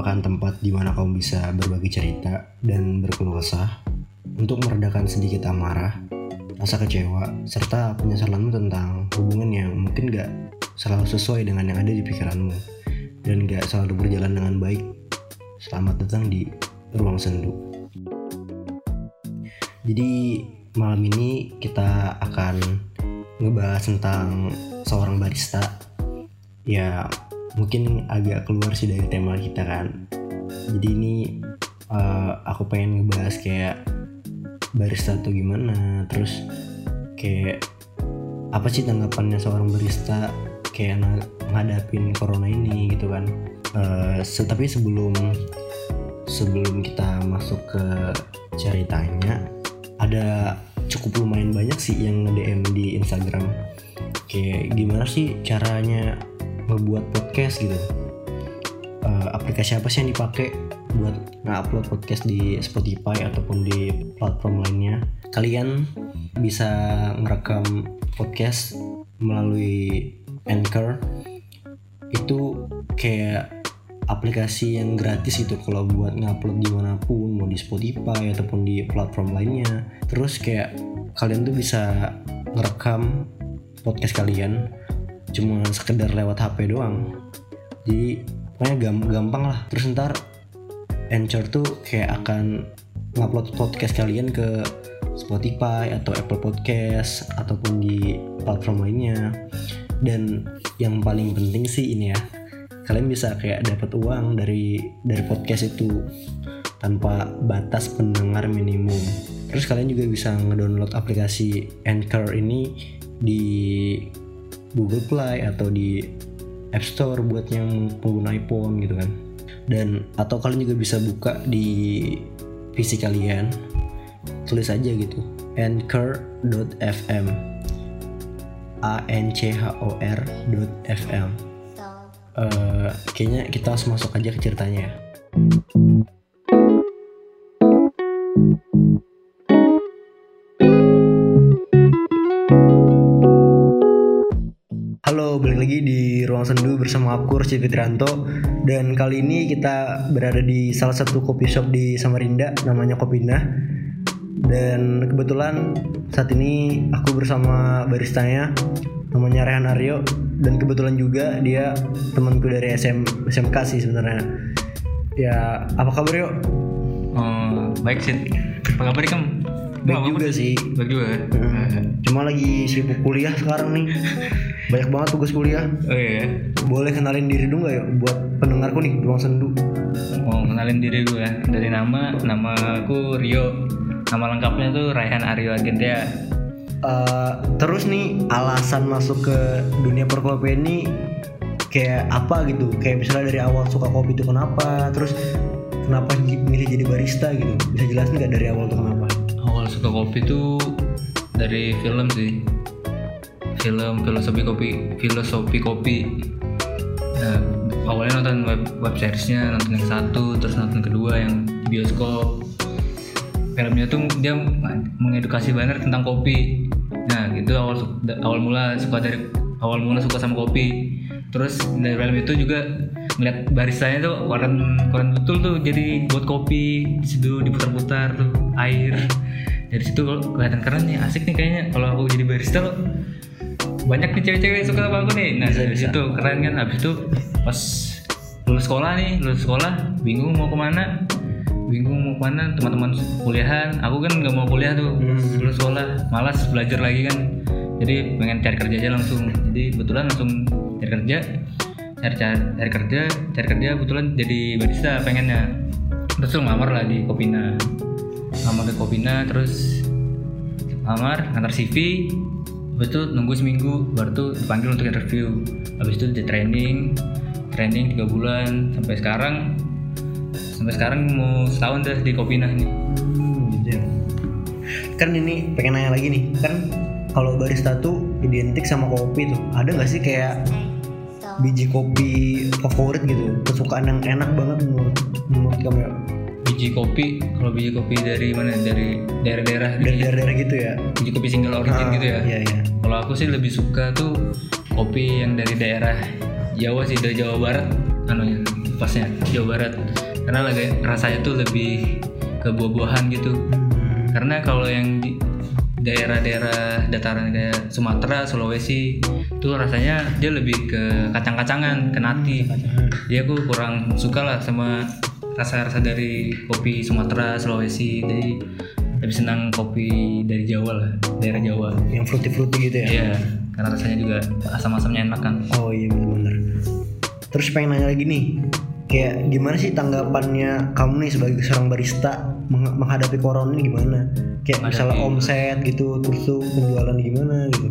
merupakan tempat di mana kamu bisa berbagi cerita dan berkeluh kesah untuk meredakan sedikit amarah, rasa kecewa, serta penyesalanmu tentang hubungan yang mungkin gak selalu sesuai dengan yang ada di pikiranmu dan gak selalu berjalan dengan baik. Selamat datang di Ruang Sendu. Jadi malam ini kita akan ngebahas tentang seorang barista. Ya mungkin agak keluar sih dari tema kita kan. Jadi ini uh, aku pengen ngebahas kayak barista tuh gimana terus kayak apa sih tanggapannya seorang barista kayak ngadapin corona ini gitu kan. Uh, tapi sebelum sebelum kita masuk ke ceritanya ada cukup lumayan banyak sih yang nge-DM di Instagram. Kayak gimana sih caranya ngebuat podcast gitu. Uh, aplikasi apa sih yang dipakai buat nge-upload podcast di Spotify ataupun di platform lainnya? Kalian bisa ngerekam podcast melalui Anchor. Itu kayak aplikasi yang gratis itu kalau buat ngupload di mana pun mau di Spotify ataupun di platform lainnya. Terus kayak kalian tuh bisa ngerekam podcast kalian cuma sekedar lewat HP doang. Jadi pokoknya gampang lah. Terus ntar Anchor tuh kayak akan ngupload podcast kalian ke Spotify atau Apple Podcast ataupun di platform lainnya. Dan yang paling penting sih ini ya kalian bisa kayak dapat uang dari dari podcast itu tanpa batas pendengar minimum. Terus kalian juga bisa ngedownload aplikasi Anchor ini di Google Play atau di App Store buat yang pengguna iPhone gitu kan. Dan atau kalian juga bisa buka di PC kalian. Tulis aja gitu. anchor.fm a n c h o r .fm uh, kayaknya kita harus masuk aja ke ceritanya. ya bersama aku Rusdi Fitranto dan kali ini kita berada di salah satu kopi shop di Samarinda namanya Kopina dan kebetulan saat ini aku bersama baristanya namanya Rehan Aryo. Dan kebetulan juga dia temanku dari SM, SMK sih sebenarnya. Ya apa kabar yuk? Oh, baik sih apa kabar kamu? Baik juga sih. Baik juga. Hmm. Cuma lagi sibuk kuliah sekarang nih. Banyak banget tugas kuliah. Oh iya. Boleh kenalin diri dulu gak ya buat pendengarku nih Ruang Sendu. Mau kenalin diri gue ya. Dari nama, nama aku Rio. Nama lengkapnya tuh Raihan Aryo Agentia. Uh, terus nih alasan masuk ke dunia perkopian ini kayak apa gitu kayak misalnya dari awal suka kopi itu kenapa terus kenapa milih jadi barista gitu bisa jelasin nggak dari awal tuh kenapa suka kopi tuh dari film sih. Film filosofi kopi filosofi kopi. Nah awalnya nonton web web seriesnya nonton yang satu terus nonton kedua yang bioskop. Filmnya tuh dia mengedukasi banget tentang kopi. Nah gitu awal awal mula suka dari awal mula suka sama kopi. Terus dari film itu juga ngeliat baristanya tuh keren keren betul tuh jadi buat kopi situ diputar-putar tuh air dari situ kalau kelihatan keren nih asik nih kayaknya. Kalau aku jadi barista lo banyak nih cewek-cewek suka sama aku nih. Nah dari situ keren kan. Habis itu pas lulus sekolah nih lulus sekolah bingung mau ke mana? Bingung mau ke mana? Teman-teman kuliahan. Aku kan nggak mau kuliah tuh. Hmm. lulus sekolah malas belajar lagi kan. Jadi pengen cari kerja aja langsung. Jadi kebetulan langsung cari kerja cari cari, cari kerja cari kerja kebetulan jadi barista pengennya. Terus ngelamar lah di Kopina ngamar ke Kopina terus ngamar ngantar CV habis itu nunggu seminggu baru tuh dipanggil untuk interview. Habis itu di training training tiga bulan. Sampai sekarang sampai sekarang mau setahun dah di Kopina ini. Kan ini pengen nanya lagi nih kan kalau barista tuh identik sama kopi tuh ada nggak sih kayak biji kopi favorit gitu? Kesukaan yang enak banget menurut menurut kamu ya biji kopi kalau biji kopi dari mana? Dari daerah-daerah dari daerah-daerah gitu ya? biji kopi single origin ah, gitu ya? iya, iya. kalau aku sih lebih suka tuh kopi yang dari daerah Jawa sih dari Jawa Barat. Anunya pasnya Jawa Barat. Karena lagi rasanya tuh lebih ke buah-buahan gitu. Hmm. karena kalau yang di daerah-daerah dataran kayak Sumatera Sulawesi tuh rasanya dia lebih ke kacang-kacangan ke nati. Jadi aku kurang suka lah sama rasa-rasa dari kopi Sumatera Sulawesi. Jadi lebih senang kopi dari Jawa lah daerah Jawa. Yang fruity fruity gitu ya? Iya, karena rasanya juga asam-asamnya enak kan. oh iya bener-bener. Terus pengen nanya lagi nih kayak gimana sih tanggapannya kamu nih sebagai seorang barista meng- menghadapi corona ini gimana? Kayak misalnya Menghadapi- omset gitu terus tuh penjualan gimana gitu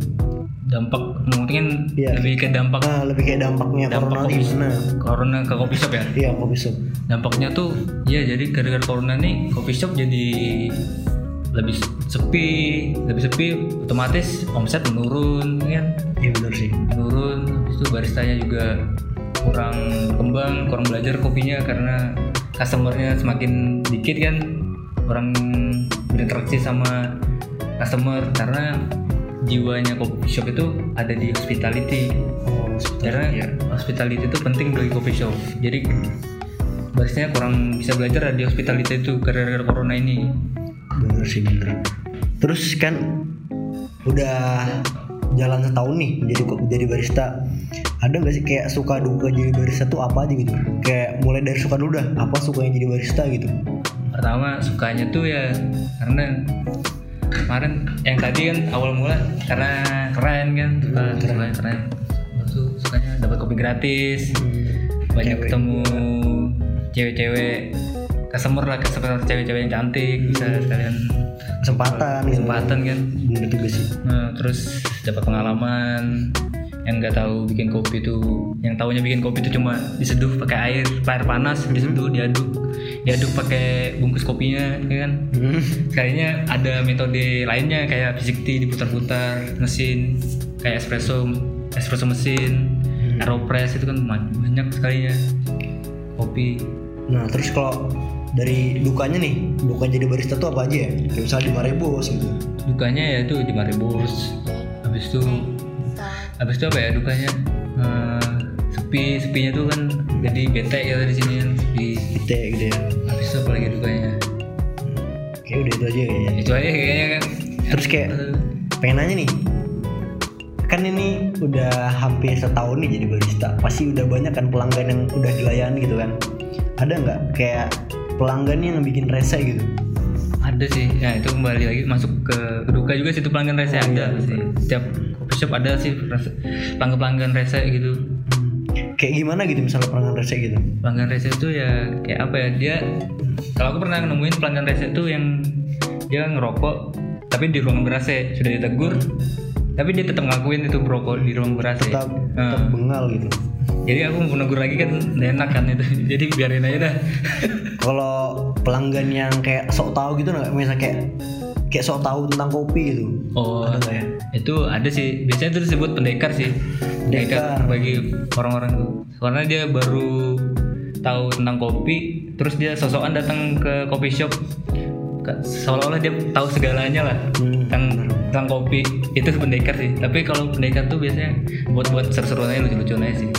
Dampak mungkin Iya. lebih ke dampak nah lebih kayak dampaknya dampak corona kopi corona ke kopi shop ya. iya kopi shop Dampaknya tuh ya jadi gara-gara corona nih kopi shop jadi lebih sepi, lebih sepi otomatis omset menurun kan. iya bener sih Menurun habis itu baristanya juga kurang kembang, kurang belajar kopinya karena customernya semakin dikit kan orang berinteraksi sama customer karena jiwanya coffee shop itu ada di hospitality. Oh karena iya. hospitality itu penting bagi coffee shop. Jadi baristanya kurang bisa belajar di hospitality itu gara-gara corona ini. Bener sih bener. Terus kan udah jalan setahun nih jadi jadi barista. Ada nggak sih kayak suka duka jadi barista tuh apa aja gitu? Kayak mulai dari suka dulu dah apa sukanya jadi barista gitu? Pertama sukanya tuh ya karena kemarin yang tadi kan awal mula karena keren kan suka Hmm, keren. keren. Tuh sukanya dapat kopi gratis banyak Cewek. ketemu cewek-cewek customer lah customer cewek-cewek yang cantik bisa sekalian kesempatan gitu. kesempatan kan. Juga sih. Nah, terus dapat pengalaman yang nggak tahu bikin kopi itu yang tahunya bikin kopi itu cuma diseduh pakai air air panas diseduh diaduk diaduk pakai bungkus kopinya ya kan? Hmm. kayaknya ada metode lainnya kayak fisik diputar-putar mesin kayak espresso espresso mesin Hmm. aeropress itu kan banyak sekalinya. Kopi. Nah terus kalau dari dukanya nih duka jadi barista tuh apa aja ya? Kayak misalnya di Marebos gitu. Dukanya ya itu di Maribos habis itu habis itu apa ya dukanya? Eh, sepi sepinya tuh kan jadi bete ya di sini kan sepi. Ya gitu ya. Habis itu apa lagi dukanya? Kayak udah itu aja kayaknya. Itu aja kayaknya kan. Terus kayak pengen nanya nih kan ini udah hampir setahun nih jadi barista pasti udah banyak kan pelanggan yang udah dilayani gitu kan? Ada nggak kayak pelanggan yang bikin rese gitu? Ada sih. Ya itu kembali lagi masuk ke duka juga sih itu pelanggan rese Oh, ada iya. sih. Setiap shop ada sih pelanggan pelanggan rese gitu. Kayak gimana gitu misalnya pelanggan rese gitu? Pelanggan rese itu ya kayak apa ya dia kalau aku pernah nemuin pelanggan rese itu yang dia ngerokok tapi di ruangan ber AC sudah ditegur tapi dia tetap ngakuin itu merokok di ruang ber AC tetap tetap bengal gitu. Jadi aku mau negur lagi kan enak kan itu. Jadi biarin aja dah. Kalau pelanggan yang kayak sok tahu gitu nggak? Misalnya kayak kayak sok tahu tentang kopi gitu oh ada ya? itu ada sih. Biasanya itu disebut pendekar sih. Pendekar Pendekar. bagi orang-orang tuh. Karena dia baru tahu tentang kopi terus dia sosokan datang ke coffee shop. Seolah-olah dia tahu segalanya lah Hmm, tentang tentang kopi. Itu pendekar sih. Tapi kalau pendekar tuh biasanya buat buat seru-seruan aja lucu-lucuan aja sih.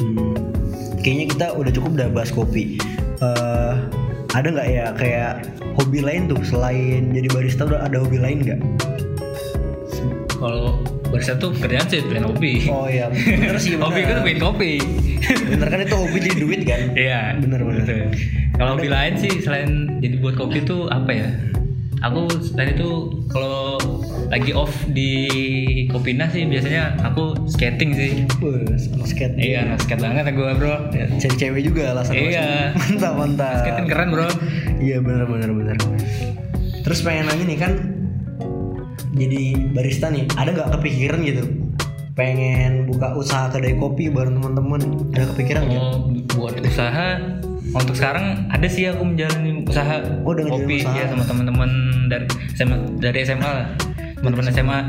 Hmm, kayaknya kita udah cukup udah bahas kopi. Ada nggak ya kayak hobi lain tuh selain jadi barista udah ada hobi lain nggak? kalau barista tuh kerjaan sih bikin hobi Oh iya, bener sih bener. hobi kan bikin kopi Bener kan itu hobi jadi duit kan? Iya, Bener, bener. Kalau hobi lain sih selain jadi buat kopi tuh apa ya? Aku selain itu kalau lagi off di Kopina sih biasanya aku skating sih. Wah, sama skate. Iya, nah skate banget gue bro. Ya, Cari cewek juga alasan Iya. Mantap mantap. Skating keren bro. Iya bener bener bener. Terus pengen nanya nih kan, jadi barista nih, ada nggak kepikiran gitu? Pengen buka usaha kedai kopi bareng teman-teman, ada kepikiran nggak? Oh, buat usaha untuk sekarang ada sih aku menjalani usaha Oh, kopi usaha. ya sama teman-teman dari SMA dari SMA lah. Teman-teman SMA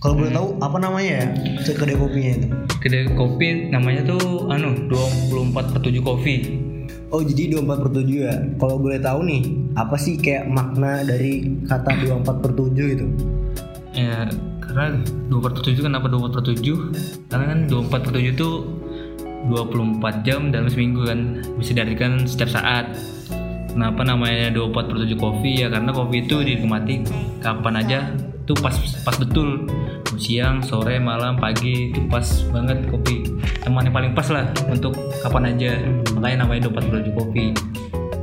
Kalau boleh tahu apa namanya ya? Kedai kopinya itu? kedai kopi namanya tuh anu 24 per 7 kopi. Oh jadi 24 per 7 ya? Kalau boleh tahu nih Apa sih kayak makna dari kata 24 per 7 itu Ya, karena 24 per 7 kenapa 24 per 7? Karena kan 24 per 7 itu 24 jam dalam seminggu kan bisa diartikan setiap saat. Kenapa namanya 24 per 7 kopi? Ya karena kopi itu dinikmati kapan aja tuh pas pas betul siang sore malam pagi itu pas banget kopi teman yang paling pas lah untuk kapan aja makanya namanya 24 per 7 kopi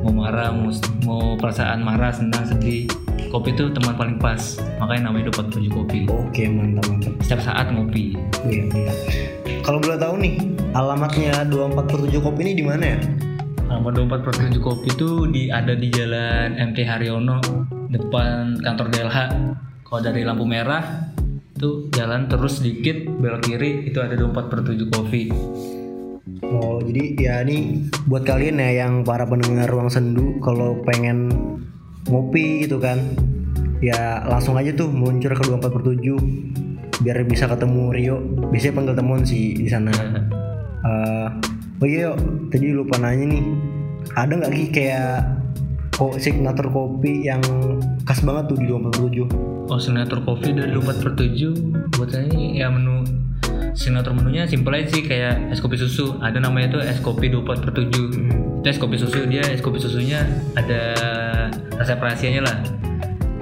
mau marah mau, mau perasaan marah senang sedih kopi itu teman paling pas makanya namanya 24 per 7 kopi Oke mantap mantap. setiap saat ngopi Iya mantap. Kalau boleh tahu nih alamatnya 24 per 7 kopi ini di mana ya? Nomor 24 per 7 kopi itu di ada di Jalan MT Haryono depan kantor DLH. Kalau dari lampu merah itu jalan terus sedikit belok kiri itu ada 24 per 7 kopi. Oh jadi ya ini buat kalian ya yang para pendengar ruang sendu kalau pengen ngopi gitu kan ya langsung aja tuh meluncur ke 24 per 7 biar bisa ketemu Rio. Biasanya panggil temuan sih di sana. Eh, oh iya yuk tadi lupa nanya nih ada nggak Ki kayak kok signature kopi yang khas banget tuh di 24 per 7 Signature kopi dari 24 per 7 buat saya ini ya menu signature menunya simple aja sih kayak es kopi susu ada namanya tuh es kopi 24 per 7 itu es kopi susu dia es kopi susunya ada resep rahasianya lah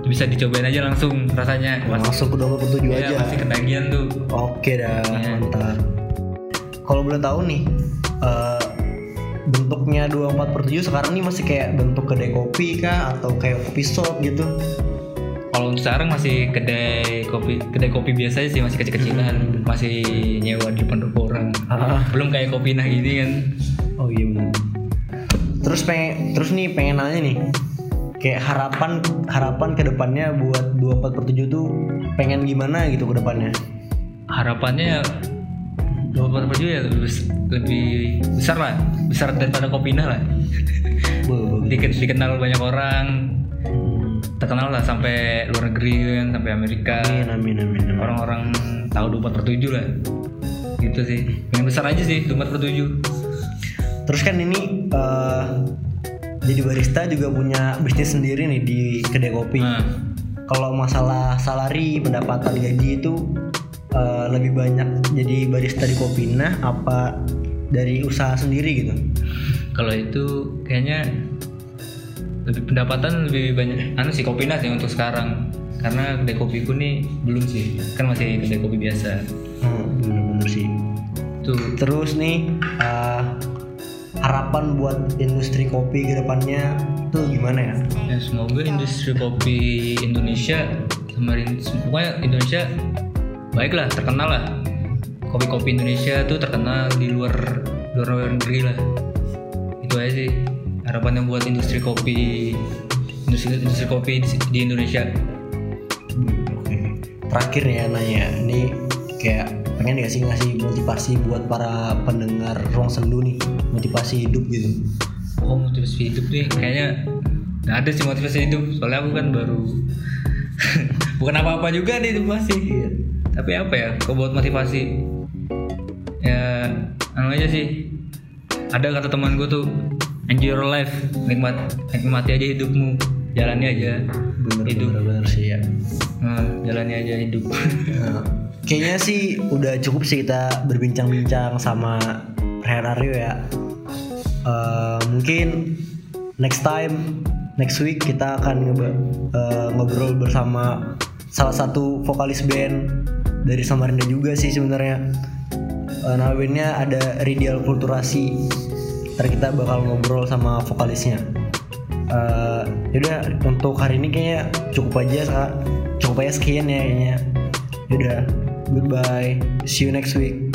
bisa dicobain aja langsung rasanya Pas- masuk ke 24 per 7 Iya, aja pasti ketagihan tuh. Oke dah, Iya. mantap. Kalau boleh tahu nih, eh, bentuknya 24 per 7 sekarang nih masih kayak bentuk kedai kopi kah atau kayak kopi shop gitu? Kalau sekarang masih kedai kopi, kedai kopi biasa sih masih kecil-kecilan, masih nyewa di pendopo orang. Ah. Belum kayak kopi nah gini kan. Oh iya benar. Terus pengen, terus nih pengen nanya nih, kayak harapan harapan ke depannya buat 24 per 7 tuh pengen gimana gitu ke depannya? Harapannya dua per tujuh ya lebih, lebih besar lah, besar daripada kopi nah lah. Diken- dikenal banyak orang, terkenal lah sampai luar negeri kan, sampai Amerika. Amin amin amin. amin. Orang-orang tahu 24 per 7 lah. Gitu sih. Pengen besar aja sih 24 per 7. Terus kan ini eh, jadi barista juga punya bisnis sendiri nih di kedai kopi. Nah, Kalau masalah salari, pendapatan gaji itu eh, lebih banyak jadi barista di Kopina apa dari usaha sendiri gitu? kalau itu kayaknya lebih pendapatan lebih banyak. Anu sih kopi sih untuk sekarang. Karena kedai kopiku nih belum sih. Kan masih kedai kopi biasa. Hmm, bener-bener sih. tuh. Terus nih eh, harapan buat industri kopi ke depannya tuh gimana ya? ya semoga industri kopi Indonesia kemarin pokoknya Indonesia baiklah terkenal lah. Kopi-kopi Indonesia tuh terkenal di luar luar negeri lah. Itu aja sih harapannya buat industri kopi industri industri kopi di, di Indonesia. Terakhir ya nanya, ini kayak pengen gak sih ngasih motivasi buat para pendengar ruang sendu nih, motivasi hidup gitu? Oh motivasi hidup nih kayaknya nggak ada sih motivasi hidup. Soalnya aku kan baru bukan apa-apa juga nih itu masih. Iya. tapi apa ya kau buat motivasi? Ya anu aja sih. Ada kata teman gue tuh enjoy your life nikmat nikmati aja hidupmu jalani aja Bener, hidup bener, bener sih ya. Nah, jalani aja hidup Nah, kayaknya sih udah cukup sih kita berbincang-bincang sama Herario ya. Eh, mungkin next time, next week kita akan eh, ngobrol bersama salah satu vokalis band dari Samarinda juga sih sebenarnya. Eh, nama bandnya ada Ridial Kulturasi. Ntar kita bakal ngobrol sama vokalisnya. Eh, yaudah untuk hari ini kayaknya cukup aja cukup aja sekian ya kayaknya. Yaudah, goodbye. See you next week.